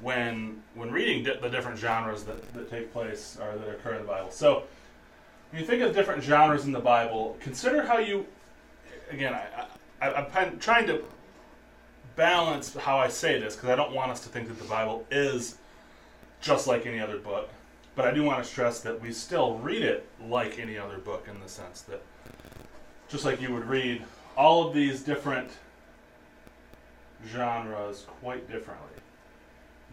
when when reading di- the different genres that, that take place or that occur in the Bible. So, when you think of different genres in the Bible, consider how you, again, I, I, I'm trying to balance how I say this because I don't want us to think that the Bible is just like any other book. But I do want to stress that we still read it like any other book in the sense that just like you would read all of these different genres quite differently.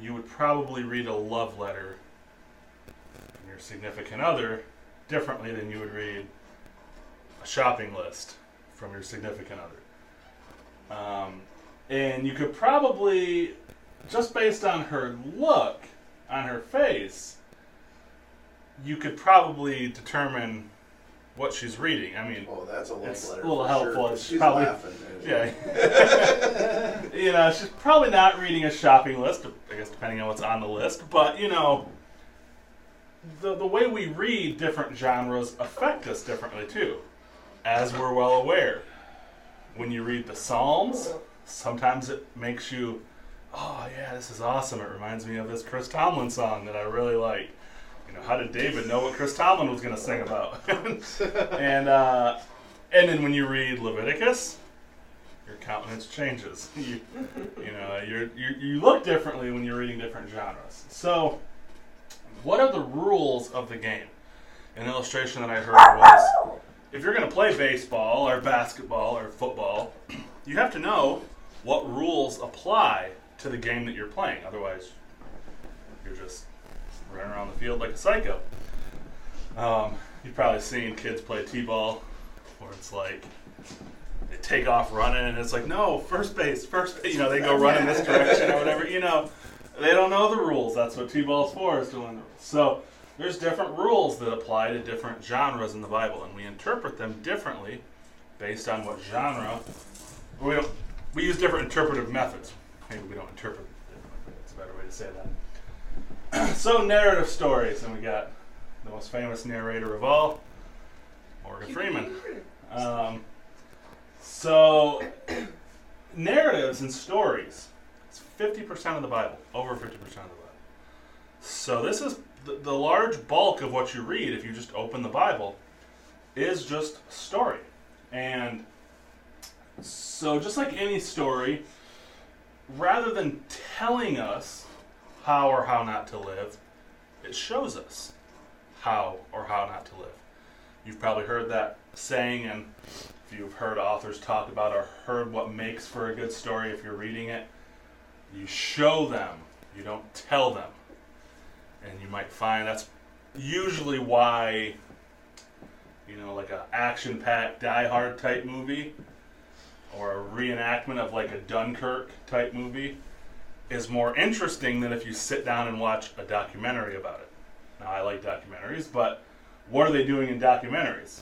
You would probably read a love letter from your significant other differently than you would read a shopping list from your significant other. Um, and you could probably, just based on her look, on her face, you could probably determine what she's reading. I mean, oh, that's a love it's letter. a little helpful. Sure. It's She's probably laughing. yeah. you know, she's probably not reading a shopping list. I guess depending on what's on the list, but you know, the the way we read different genres affect us differently too, as we're well aware. When you read the Psalms, sometimes it makes you, oh yeah, this is awesome. It reminds me of this Chris Tomlin song that I really like. Know, how did David know what Chris Tomlin was going to sing about? and uh, and then when you read Leviticus, your countenance changes. You, you know, you're, you you look differently when you're reading different genres. So, what are the rules of the game? An illustration that I heard was if you're going to play baseball or basketball or football, you have to know what rules apply to the game that you're playing. Otherwise, you're just running around the field like a psycho. Um, you've probably seen kids play t-ball where it's like they take off running and it's like no first base first base. you know they go running this direction or whatever you know. They don't know the rules that's what t-ball's for is to learn the rules. So there's different rules that apply to different genres in the bible and we interpret them differently based on what genre. We don't we use different interpretive methods. Maybe we don't interpret differently that's a better way to say that so narrative stories and we got the most famous narrator of all morgan freeman um, so, narratives and stories, it's 50% of the Bible, over 50% of the Bible. So, this is the, the large bulk of what you read if you just open the Bible is just story. And so, just like any story, rather than telling us how or how not to live, it shows us how or how not to live. You've probably heard that saying, and if you've heard authors talk about or heard what makes for a good story, if you're reading it, you show them, you don't tell them. And you might find that's usually why, you know, like a action-packed Die Hard type movie or a reenactment of like a Dunkirk type movie is more interesting than if you sit down and watch a documentary about it. Now, I like documentaries, but what are they doing in documentaries?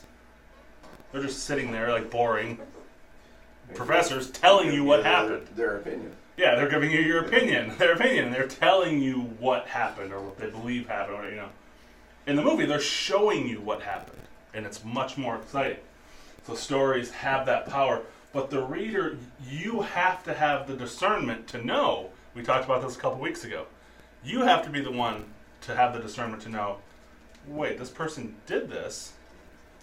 They're just sitting there like boring professors telling you what happened. Their opinion. Yeah, they're giving you your opinion, their opinion, they're telling you what happened or what they believe happened, or you know. In the movie, they're showing you what happened, and it's much more exciting. So stories have that power, but the reader, you have to have the discernment to know. We talked about this a couple weeks ago. You have to be the one to have the discernment to know. Wait, this person did this.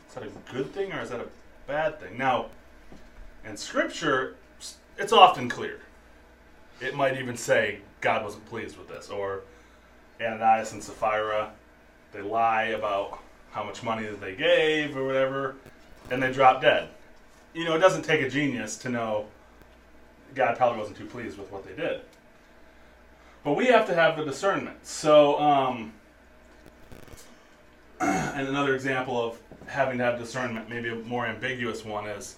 Is that a good thing or is that a bad thing? Now, in Scripture, it's often clear. It might even say God wasn't pleased with this, or Ananias and Sapphira, they lie about how much money that they gave or whatever, and they drop dead. You know, it doesn't take a genius to know God probably wasn't too pleased with what they did. But we have to have the discernment. So, um, and another example of having to have discernment, maybe a more ambiguous one, is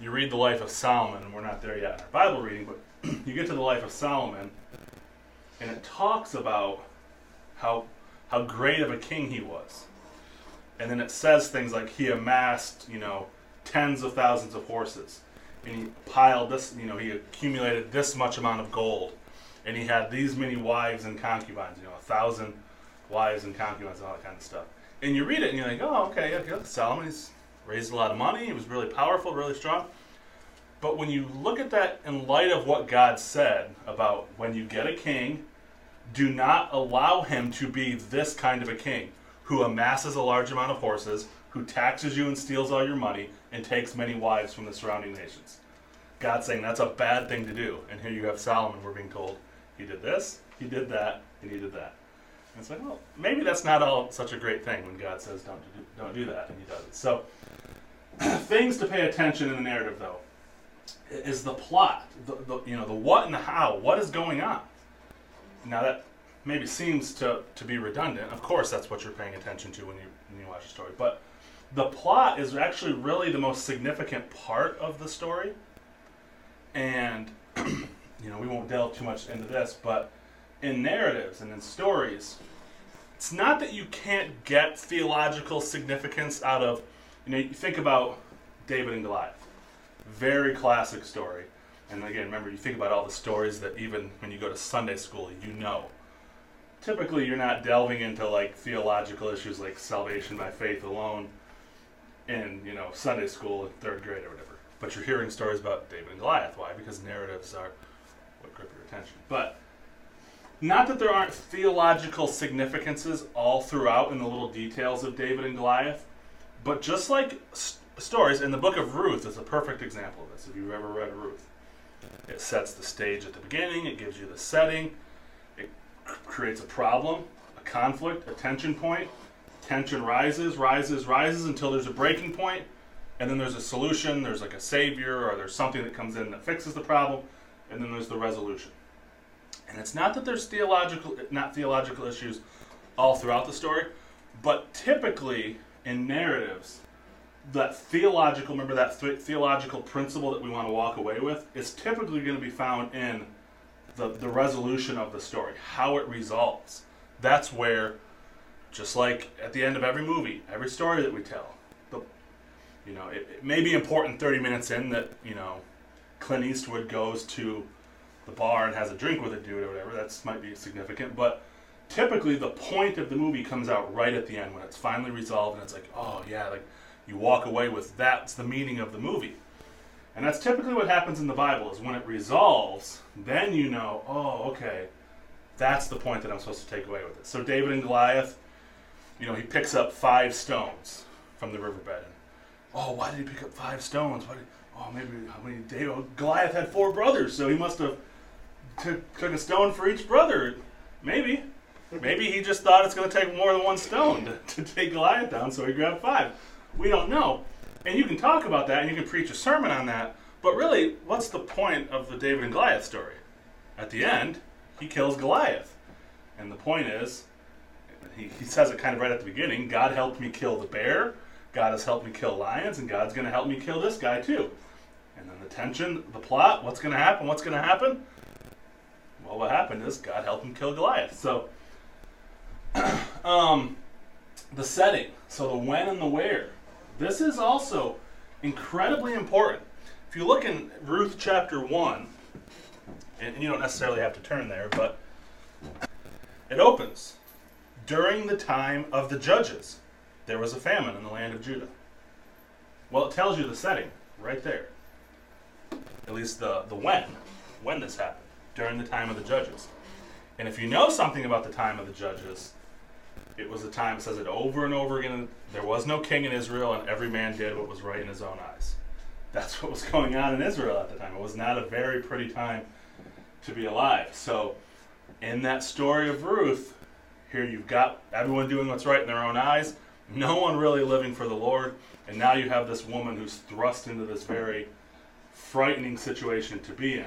you read the life of Solomon, and we're not there yet in our Bible reading, but you get to the life of Solomon, and it talks about how how great of a king he was. And then it says things like he amassed, you know, tens of thousands of horses. And he piled this, you know, he accumulated this much amount of gold. And he had these many wives and concubines, you know, a thousand wives and concubines and all that kind of stuff. And you read it and you're like, oh, okay, yeah, Solomon, he's raised a lot of money. He was really powerful, really strong. But when you look at that in light of what God said about when you get a king, do not allow him to be this kind of a king who amasses a large amount of horses, who taxes you and steals all your money, and takes many wives from the surrounding nations. God's saying that's a bad thing to do. And here you have Solomon, we're being told he did this, he did that, and he did that. And it's like, well, maybe that's not all such a great thing when God says don't do, don't do that, and he does it. So, things to pay attention in the narrative, though, is the plot, the, the, you know, the what and the how. What is going on? Now that maybe seems to, to be redundant. Of course, that's what you're paying attention to when you when you watch a story. But the plot is actually really the most significant part of the story. And you know, we won't delve too much into this, but in narratives and in stories, it's not that you can't get theological significance out of, you know, you think about David and Goliath. Very classic story. And again, remember, you think about all the stories that even when you go to Sunday school, you know. Typically, you're not delving into like theological issues like salvation by faith alone in, you know, Sunday school third grade or whatever. But you're hearing stories about David and Goliath. Why? Because narratives are attention. But not that there aren't theological significances all throughout in the little details of David and Goliath, but just like st- stories, in the book of Ruth is a perfect example of this, if you've ever read Ruth. It sets the stage at the beginning, it gives you the setting, it creates a problem, a conflict, a tension point. Tension rises, rises, rises until there's a breaking point, and then there's a solution, there's like a savior, or there's something that comes in that fixes the problem, and then there's the resolution. And it's not that there's theological, not theological issues all throughout the story, but typically in narratives, that theological, remember that th- theological principle that we want to walk away with, is typically going to be found in the, the resolution of the story, how it resolves. That's where, just like at the end of every movie, every story that we tell, you know, it, it may be important 30 minutes in that, you know, Clint Eastwood goes to the bar and has a drink with a dude or whatever. That's might be significant, but typically the point of the movie comes out right at the end when it's finally resolved and it's like, oh yeah, like you walk away with that's the meaning of the movie. And that's typically what happens in the Bible is when it resolves, then you know, oh, okay, that's the point that I'm supposed to take away with it. So David and Goliath, you know, he picks up five stones from the riverbed. And, oh, why did he pick up five stones? Why did, oh, maybe how many David, Goliath had four brothers, so he must have took, took a stone for each brother. Maybe. Maybe he just thought it's going to take more than one stone to, to take Goliath down, so he grabbed five. We don't know. And you can talk about that and you can preach a sermon on that, but really, what's the point of the David and Goliath story? At the end, he kills Goliath. And the point is, he, he says it kind of right at the beginning God helped me kill the bear, God has helped me kill lions, and God's going to help me kill this guy too. And then the tension, the plot, what's going to happen? What's going to happen? Well, what happened is God helped him kill Goliath. So, um, the setting, so the when and the where. This is also incredibly important. If you look in Ruth chapter 1, and you don't necessarily have to turn there, but it opens. During the time of the judges, there was a famine in the land of Judah. Well, it tells you the setting right there. At least the, the when, when this happened, during the time of the judges. And if you know something about the time of the judges, it was a time, it says it over and over again, there was no king in Israel, and every man did what was right in his own eyes. That's what was going on in Israel at the time. It was not a very pretty time to be alive. So, in that story of Ruth, here you've got everyone doing what's right in their own eyes, no one really living for the Lord, and now you have this woman who's thrust into this very frightening situation to be in.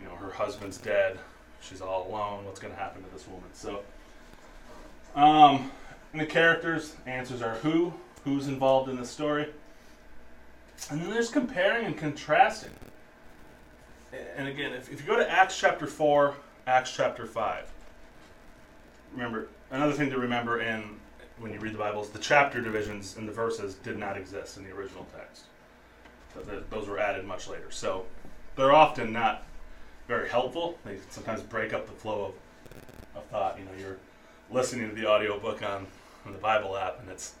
You know, her husband's dead, she's all alone. What's going to happen to this woman? So, um, and the characters, answers are who, who's involved in the story. And then there's comparing and contrasting. And again, if, if you go to Acts chapter 4, Acts chapter 5, remember, another thing to remember in when you read the Bible is the chapter divisions in the verses did not exist in the original text. Those were added much later. So they're often not very helpful. They sometimes break up the flow of, of thought. You know, you're listening to the audiobook on, on the Bible app and it's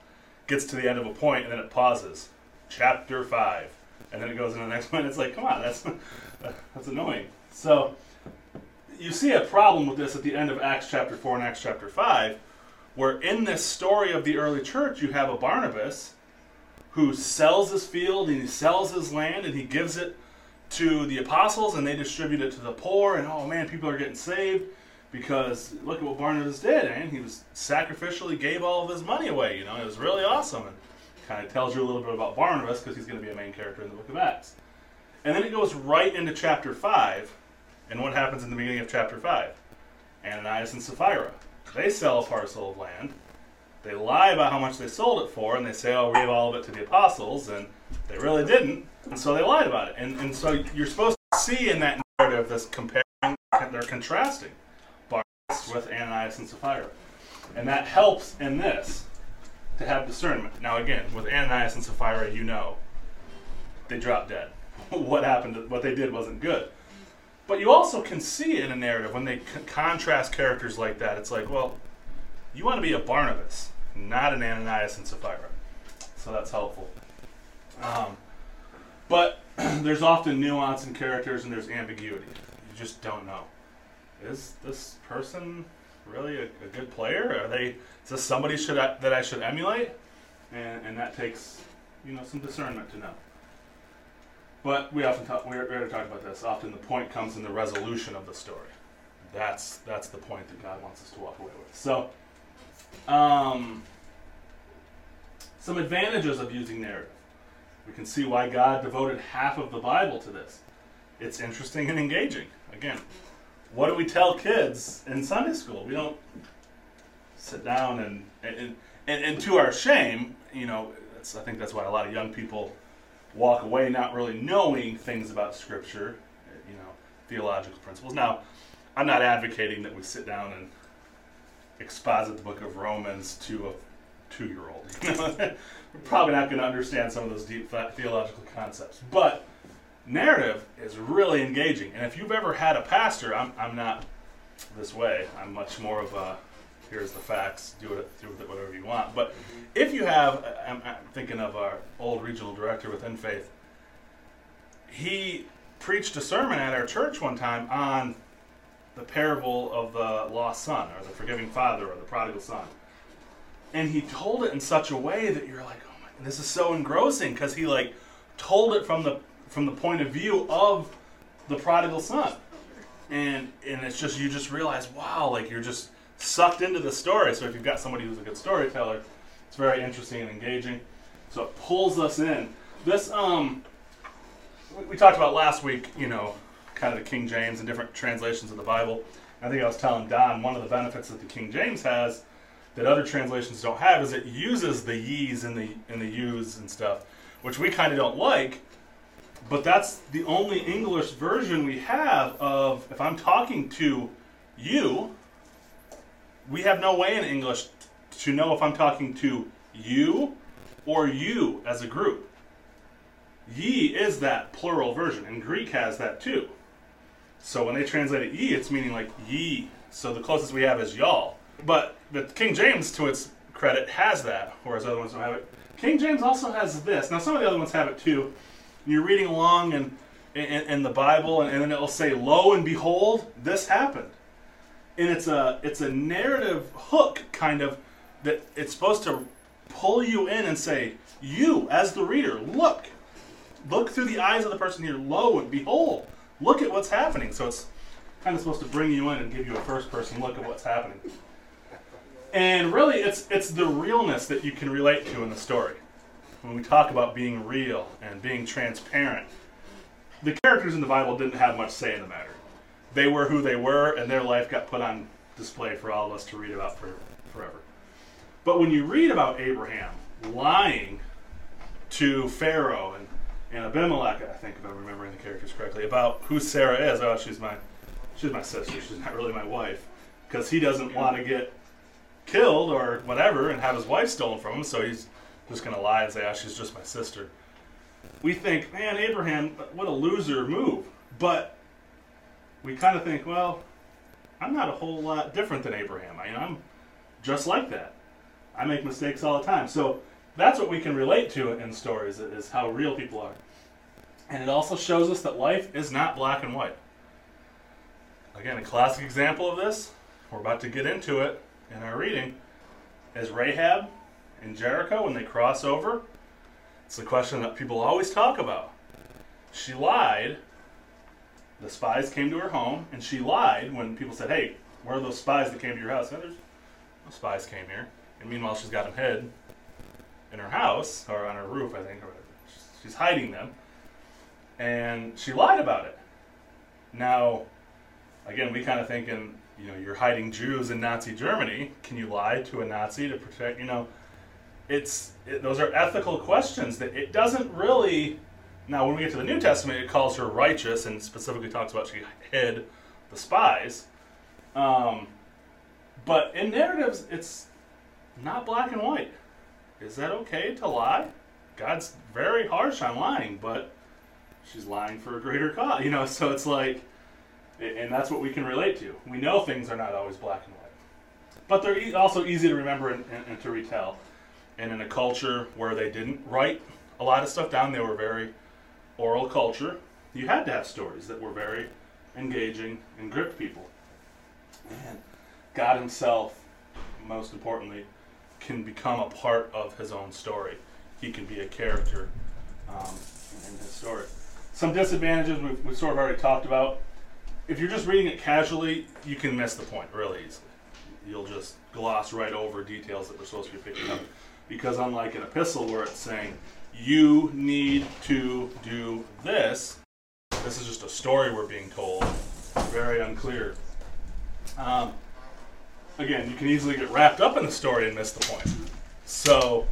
gets to the end of a point and then it pauses. Chapter 5. and then it goes into the next one. It's like, come on, that's that's annoying. So you see a problem with this at the end of Acts chapter four and Acts chapter five, where in this story of the early church you have a Barnabas who sells his field and he sells his land and he gives it to the apostles and they distribute it to the poor and oh man people are getting saved because look at what Barnabas did and he was sacrificially gave all of his money away you know? It was really awesome and kind of tells you a little bit about Barnabas because he's going to be a main character in the book of Acts. And then it goes right into chapter 5 and what happens in the beginning of chapter 5 Ananias and Sapphira. They sell a parcel of land they lie about how much they sold it for, and they say, "Oh, we gave all of it to the apostles," and they really didn't, and so they lied about it. And and so you're supposed to see in that narrative this comparing, they're contrasting Barnabas with Ananias and Sapphira, and that helps in this to have discernment. Now, again, with Ananias and Sapphira, you know they dropped dead. what happened? What they did wasn't good. But you also can see in a narrative when they c- contrast characters like that. It's like, well, you want to be a Barnabas not an Ananias and Sapphira. So that's helpful. Um, but there's often nuance in characters and there's ambiguity. You just don't know. Is this person really a, a good player? Are they? Is this somebody should I, that I should emulate? And, and that takes you know some discernment to know. But we often talk. We already talked about this. Often the point comes in the resolution of the story. That's that's the point that God wants us to walk away with. So. Um, some advantages of using narrative. We can see why God devoted half of the Bible to this. It's interesting and engaging. Again, what do we tell kids in Sunday school? We don't sit down and and, and, and to our shame, you know, I think that's why a lot of young people walk away not really knowing things about Scripture, you know, theological principles. Now, I'm not advocating that we sit down and exposit the book of Romans to a two year old. We're probably not going to understand some of those deep theological concepts. But narrative is really engaging. And if you've ever had a pastor, I'm, I'm not this way. I'm much more of a here's the facts, do it, do with it whatever you want. But if you have, I'm, I'm thinking of our old regional director with InFaith, he preached a sermon at our church one time on the parable of the lost son or the forgiving father or the prodigal son and he told it in such a way that you're like, oh my, this is so engrossing because he like told it from the from the point of view of the prodigal son, and and it's just you just realize, wow, like you're just sucked into the story. So if you've got somebody who's a good storyteller, it's very interesting and engaging. So it pulls us in. This um, we talked about last week, you know, kind of the King James and different translations of the Bible. I think I was telling Don one of the benefits that the King James has that other translations don't have is it uses the ye's and the and the you's and stuff, which we kind of don't like. But that's the only English version we have of if I'm talking to you, we have no way in English to know if I'm talking to you or you as a group. Ye is that plural version, and Greek has that too. So when they translate it ye, it's meaning like ye. So the closest we have is y'all. But the King James, to its credit, has that, whereas other ones don't have it. King James also has this. Now, some of the other ones have it too. You're reading along in, in, in the Bible, and, and then it'll say, "Lo and behold, this happened," and it's a it's a narrative hook kind of that it's supposed to pull you in and say, "You, as the reader, look, look through the eyes of the person here. Lo and behold, look at what's happening." So it's kind of supposed to bring you in and give you a first person look at what's happening. And really, it's it's the realness that you can relate to in the story. When we talk about being real and being transparent, the characters in the Bible didn't have much say in the matter. They were who they were, and their life got put on display for all of us to read about for, forever. But when you read about Abraham lying to Pharaoh and, and Abimelech, I think if I'm remembering the characters correctly, about who Sarah is. Oh, she's my she's my sister. She's not really my wife because he doesn't want to get killed or whatever and have his wife stolen from him, so he's just going to lie and say, oh, she's just my sister. We think, man, Abraham, what a loser move. But we kind of think, well, I'm not a whole lot different than Abraham. I, I'm just like that. I make mistakes all the time. So that's what we can relate to in stories is how real people are. And it also shows us that life is not black and white. Again, a classic example of this, we're about to get into it in our reading, is Rahab in Jericho when they cross over. It's the question that people always talk about. She lied. The spies came to her home, and she lied when people said, Hey, where are those spies that came to your house? And there's no spies came here. And meanwhile, she's got them hid in her house, or on her roof, I think, or whatever. she's hiding them. And she lied about it. Now, again, we kind of thinking, you know, you're hiding Jews in Nazi Germany. Can you lie to a Nazi to protect, you know? It's it, those are ethical questions that it doesn't really. Now, when we get to the New Testament, it calls her righteous and specifically talks about she hid the spies. Um, but in narratives, it's not black and white. Is that okay to lie? God's very harsh on lying, but she's lying for a greater cause, you know. So it's like, and that's what we can relate to. We know things are not always black and white, but they're also easy to remember and, and, and to retell. And in a culture where they didn't write a lot of stuff down, they were very oral culture. You had to have stories that were very engaging and gripped people. And God Himself, most importantly, can become a part of His own story. He can be a character um, in His story. Some disadvantages we've, we've sort of already talked about. If you're just reading it casually, you can miss the point really easily. You'll just gloss right over details that we're supposed to be picking up. Because unlike an epistle where it's saying, you need to do this, this is just a story we're being told. Very unclear. Um, again, you can easily get wrapped up in the story and miss the point. So,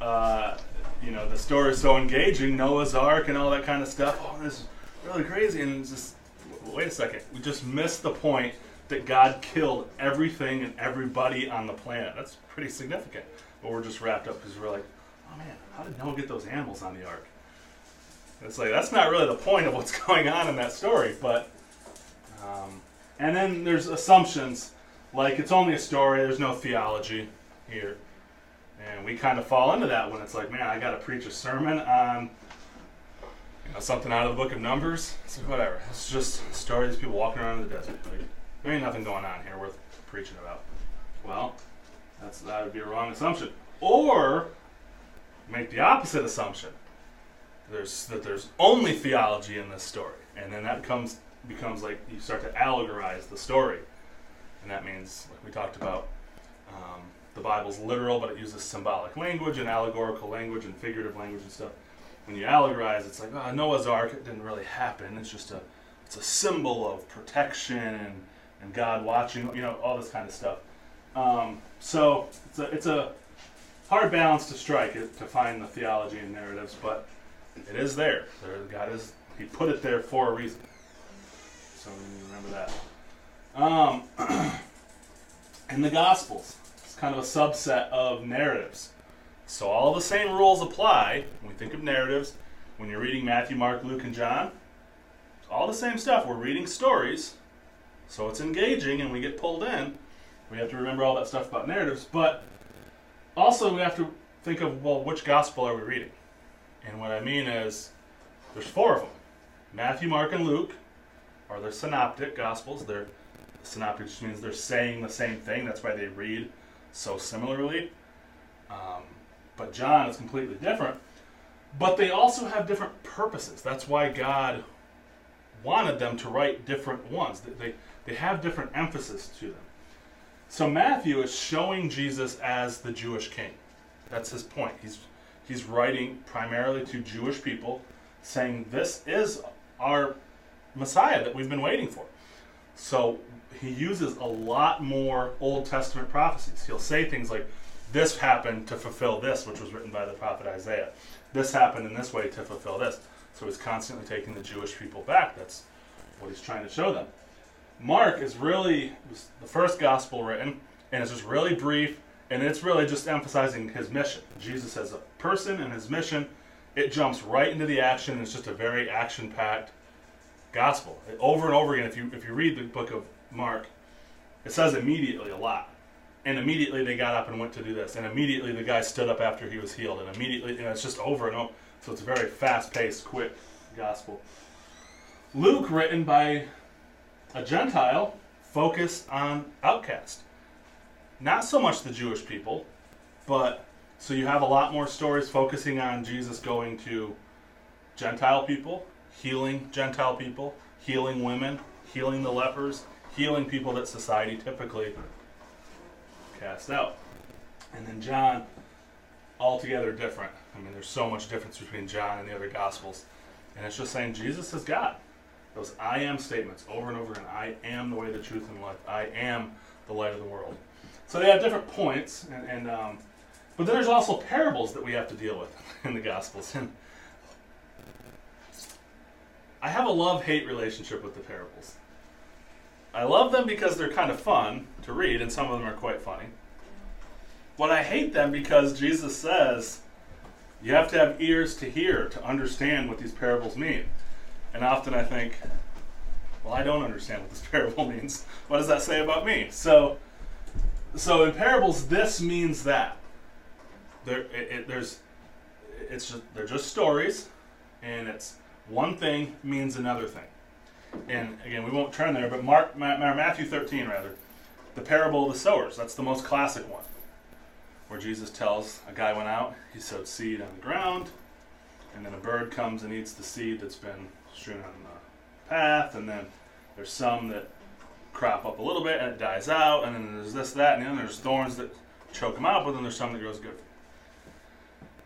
uh, you know, the story is so engaging, Noah's Ark and all that kind of stuff. Oh, this is really crazy. And just, wait a second, we just missed the point that God killed everything and everybody on the planet. That's pretty significant. But we're just wrapped up because we're like, oh man, how did Noah get those animals on the ark? it's like, that's not really the point of what's going on in that story. But, um, and then there's assumptions like it's only a story, there's no theology here. And we kind of fall into that when it's like, man, I got to preach a sermon on you know, something out of the book of Numbers. So whatever. It's just a story of these people walking around in the desert. Like, there ain't nothing going on here worth preaching about. Well, that's that would be a wrong assumption. Or make the opposite assumption. There's that there's only theology in this story, and then that comes becomes like you start to allegorize the story, and that means like we talked about. Um, the Bible's literal, but it uses symbolic language and allegorical language and figurative language and stuff. When you allegorize, it's like oh, Noah's Ark. It didn't really happen. It's just a it's a symbol of protection and, and God watching. You know all this kind of stuff. Um, so it's a, it's a hard balance to strike it, to find the theology and narratives, but it is there. there. God is He put it there for a reason. So remember that. Um, in the Gospels, it's kind of a subset of narratives. So all the same rules apply when we think of narratives. When you're reading Matthew, Mark, Luke, and John, all the same stuff. We're reading stories, so it's engaging and we get pulled in. We have to remember all that stuff about narratives, but also we have to think of well, which gospel are we reading? And what I mean is, there's four of them: Matthew, Mark, and Luke are the synoptic gospels. They're synoptic just means they're saying the same thing. That's why they read so similarly. Um, but John is completely different. But they also have different purposes. That's why God wanted them to write different ones. They, they, have different emphasis to them. So Matthew is showing Jesus as the Jewish king. That's his point. He's he's writing primarily to Jewish people, saying this is our Messiah that we've been waiting for. So he uses a lot more Old Testament prophecies. He'll say things like, "This happened to fulfill this," which was written by the prophet Isaiah. This happened in this way to fulfill this. So he's constantly taking the Jewish people back. That's what he's trying to show them. Mark is really the first gospel written, and it's just really brief, and it's really just emphasizing his mission. Jesus as a person and his mission. It jumps right into the action. It's just a very action-packed gospel. Over and over again, if you if you read the book of Mark, it says immediately a lot. And immediately they got up and went to do this. And immediately the guy stood up after he was healed. And immediately, and it's just over and over. So it's a very fast-paced, quick gospel. Luke, written by a Gentile, focused on outcast. Not so much the Jewish people, but so you have a lot more stories focusing on Jesus going to Gentile people, healing Gentile people, healing women, healing the lepers, healing people that society typically cast out. And then John, altogether different. I mean, there's so much difference between John and the other Gospels. And it's just saying Jesus is God. Those I am statements over and over again. I am the way, the truth, and life. I am the light of the world. So they have different points, and, and um, but then there's also parables that we have to deal with in the Gospels. And I have a love-hate relationship with the parables. I love them because they're kind of fun to read, and some of them are quite funny. But I hate them because Jesus says you have to have ears to hear to understand what these parables mean. And often I think, well, I don't understand what this parable means. What does that say about me? So, so in parables, this means that. There, it, it, there's, it's just they're just stories, and it's one thing means another thing. And again, we won't turn there, but Mark, Matthew 13 rather, the parable of the sowers. That's the most classic one where Jesus tells a guy went out, he sowed seed on the ground, and then a bird comes and eats the seed that's been strewn on the path, and then there's some that crop up a little bit and it dies out, and then there's this, that, and then there's thorns that choke them out, but then there's some that grows good.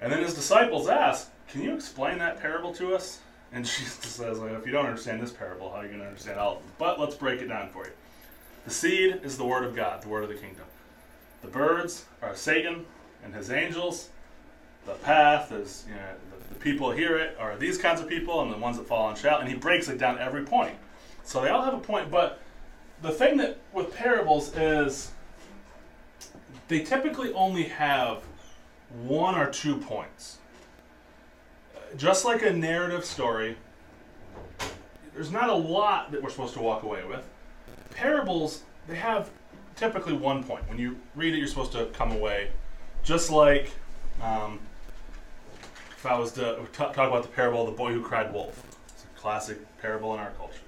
And then his disciples ask, Can you explain that parable to us? And Jesus says, well, If you don't understand this parable, how are you going to understand all of them? But let's break it down for you. The seed is the word of God, the word of the kingdom. The birds are Satan and his angels. The path is, you know, the, the people hear it are these kinds of people and the ones that fall and shout. And he breaks it down every point. So they all have a point, but the thing that with parables is they typically only have one or two points. Just like a narrative story, there's not a lot that we're supposed to walk away with. Parables, they have typically one point. When you read it, you're supposed to come away. Just like um, if I was to t- talk about the parable of the boy who cried wolf. It's a classic parable in our culture.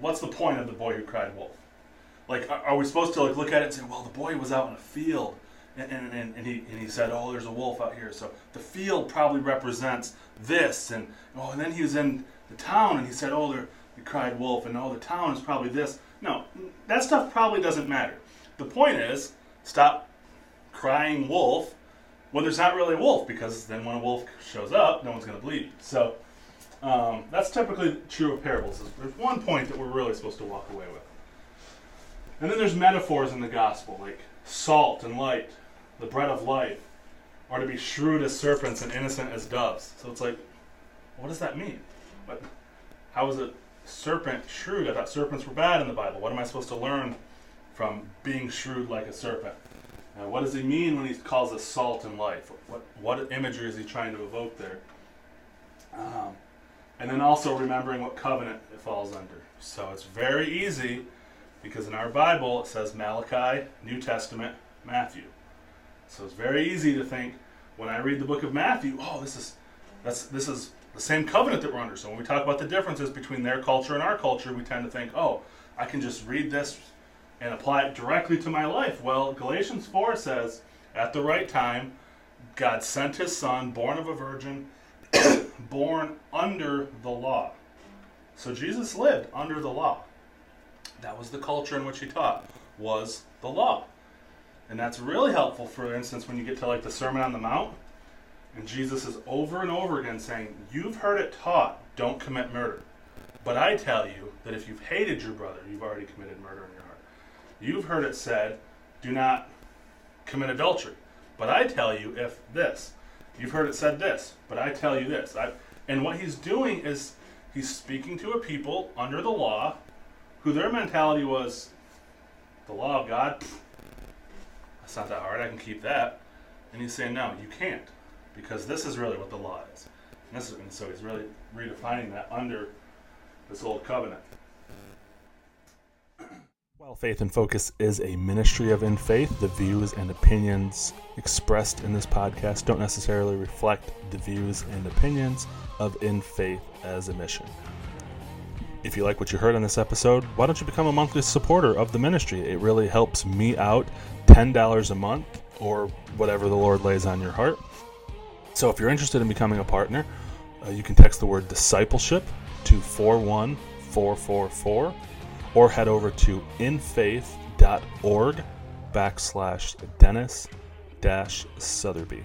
What's the point of the boy who cried wolf? Like, are, are we supposed to like look at it and say, well, the boy was out in a field and, and, and, he, and he said, oh, there's a wolf out here. So the field probably represents this. And, oh, and then he was in the town and he said, oh, there, he cried wolf. And, oh, the town is probably this. No, that stuff probably doesn't matter. The point is, stop crying wolf when there's not really a wolf, because then when a wolf shows up, no one's going to believe you. So um, that's typically true of parables. There's one point that we're really supposed to walk away with. And then there's metaphors in the gospel, like salt and light, the bread of life, are to be shrewd as serpents and innocent as doves. So it's like, what does that mean? But how is it serpent shrewd. I thought serpents were bad in the Bible. What am I supposed to learn from being shrewd like a serpent? What does he mean when he calls us salt and life? What, what imagery is he trying to evoke there? Um, and then also remembering what covenant it falls under. So it's very easy because in our Bible it says Malachi, New Testament, Matthew. So it's very easy to think when I read the book of Matthew, oh, this is that's this is the same covenant that we're under. So when we talk about the differences between their culture and our culture, we tend to think, oh, I can just read this and apply it directly to my life. Well, Galatians 4 says, at the right time, God sent his son, born of a virgin, born under the law. So Jesus lived under the law. That was the culture in which he taught, was the law. And that's really helpful, for instance, when you get to like the Sermon on the Mount and Jesus is over and over again saying, You've heard it taught, don't commit murder. But I tell you that if you've hated your brother, you've already committed murder in your heart. You've heard it said, Do not commit adultery. But I tell you, if this, you've heard it said this, but I tell you this. I, and what he's doing is he's speaking to a people under the law who their mentality was the law of God, that's not that hard, I can keep that. And he's saying, No, you can't because this is really what the law is. And, is, and so he's really redefining that under this old covenant. While Faith in Focus is a ministry of InFaith, the views and opinions expressed in this podcast don't necessarily reflect the views and opinions of InFaith as a mission. If you like what you heard on this episode, why don't you become a monthly supporter of the ministry? It really helps me out $10 a month or whatever the Lord lays on your heart. So if you're interested in becoming a partner, uh, you can text the word discipleship to 41444 or head over to infaith.org backslash Dennis dash Sutherby.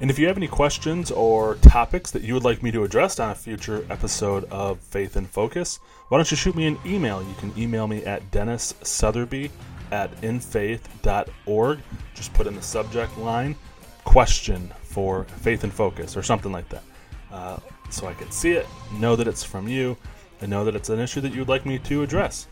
And if you have any questions or topics that you would like me to address on a future episode of Faith in Focus, why don't you shoot me an email? You can email me at Dennis Sutherby at infaith.org. Just put in the subject line question for Faith in Focus or something like that. Uh, so I can see it, know that it's from you, and know that it's an issue that you would like me to address.